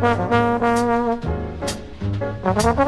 Thank you.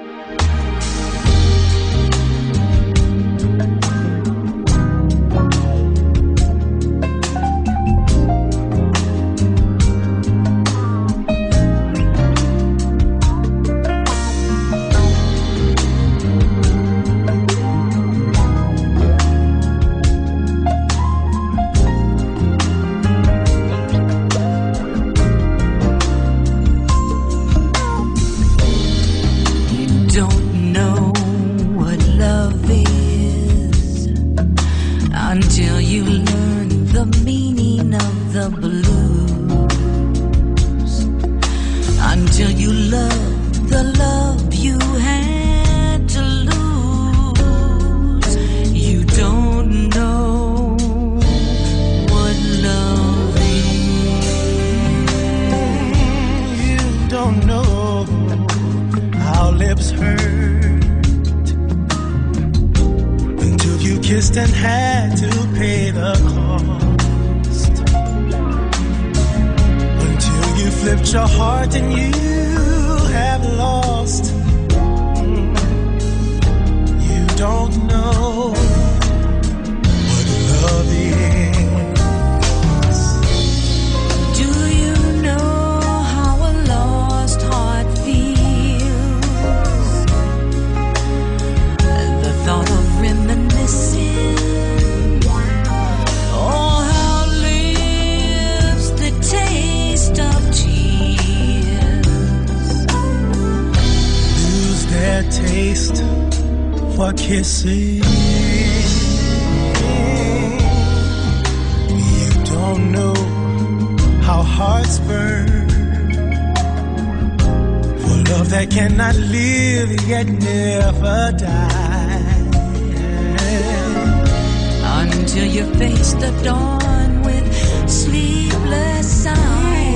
that cannot live yet never die. Until you face the dawn with sleepless eyes.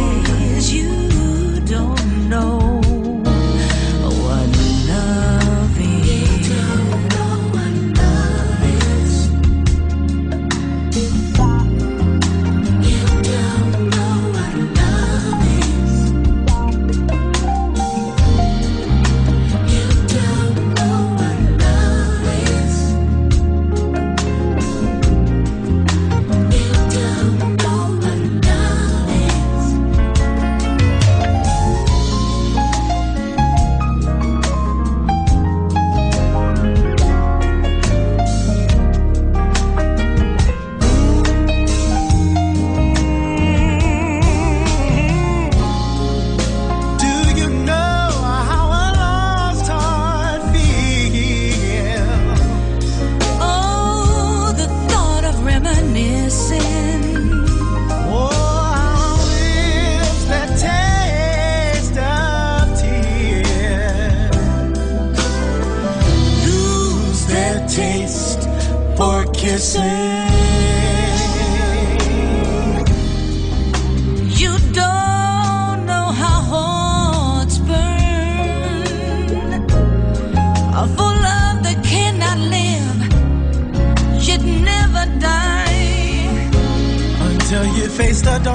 face the dark.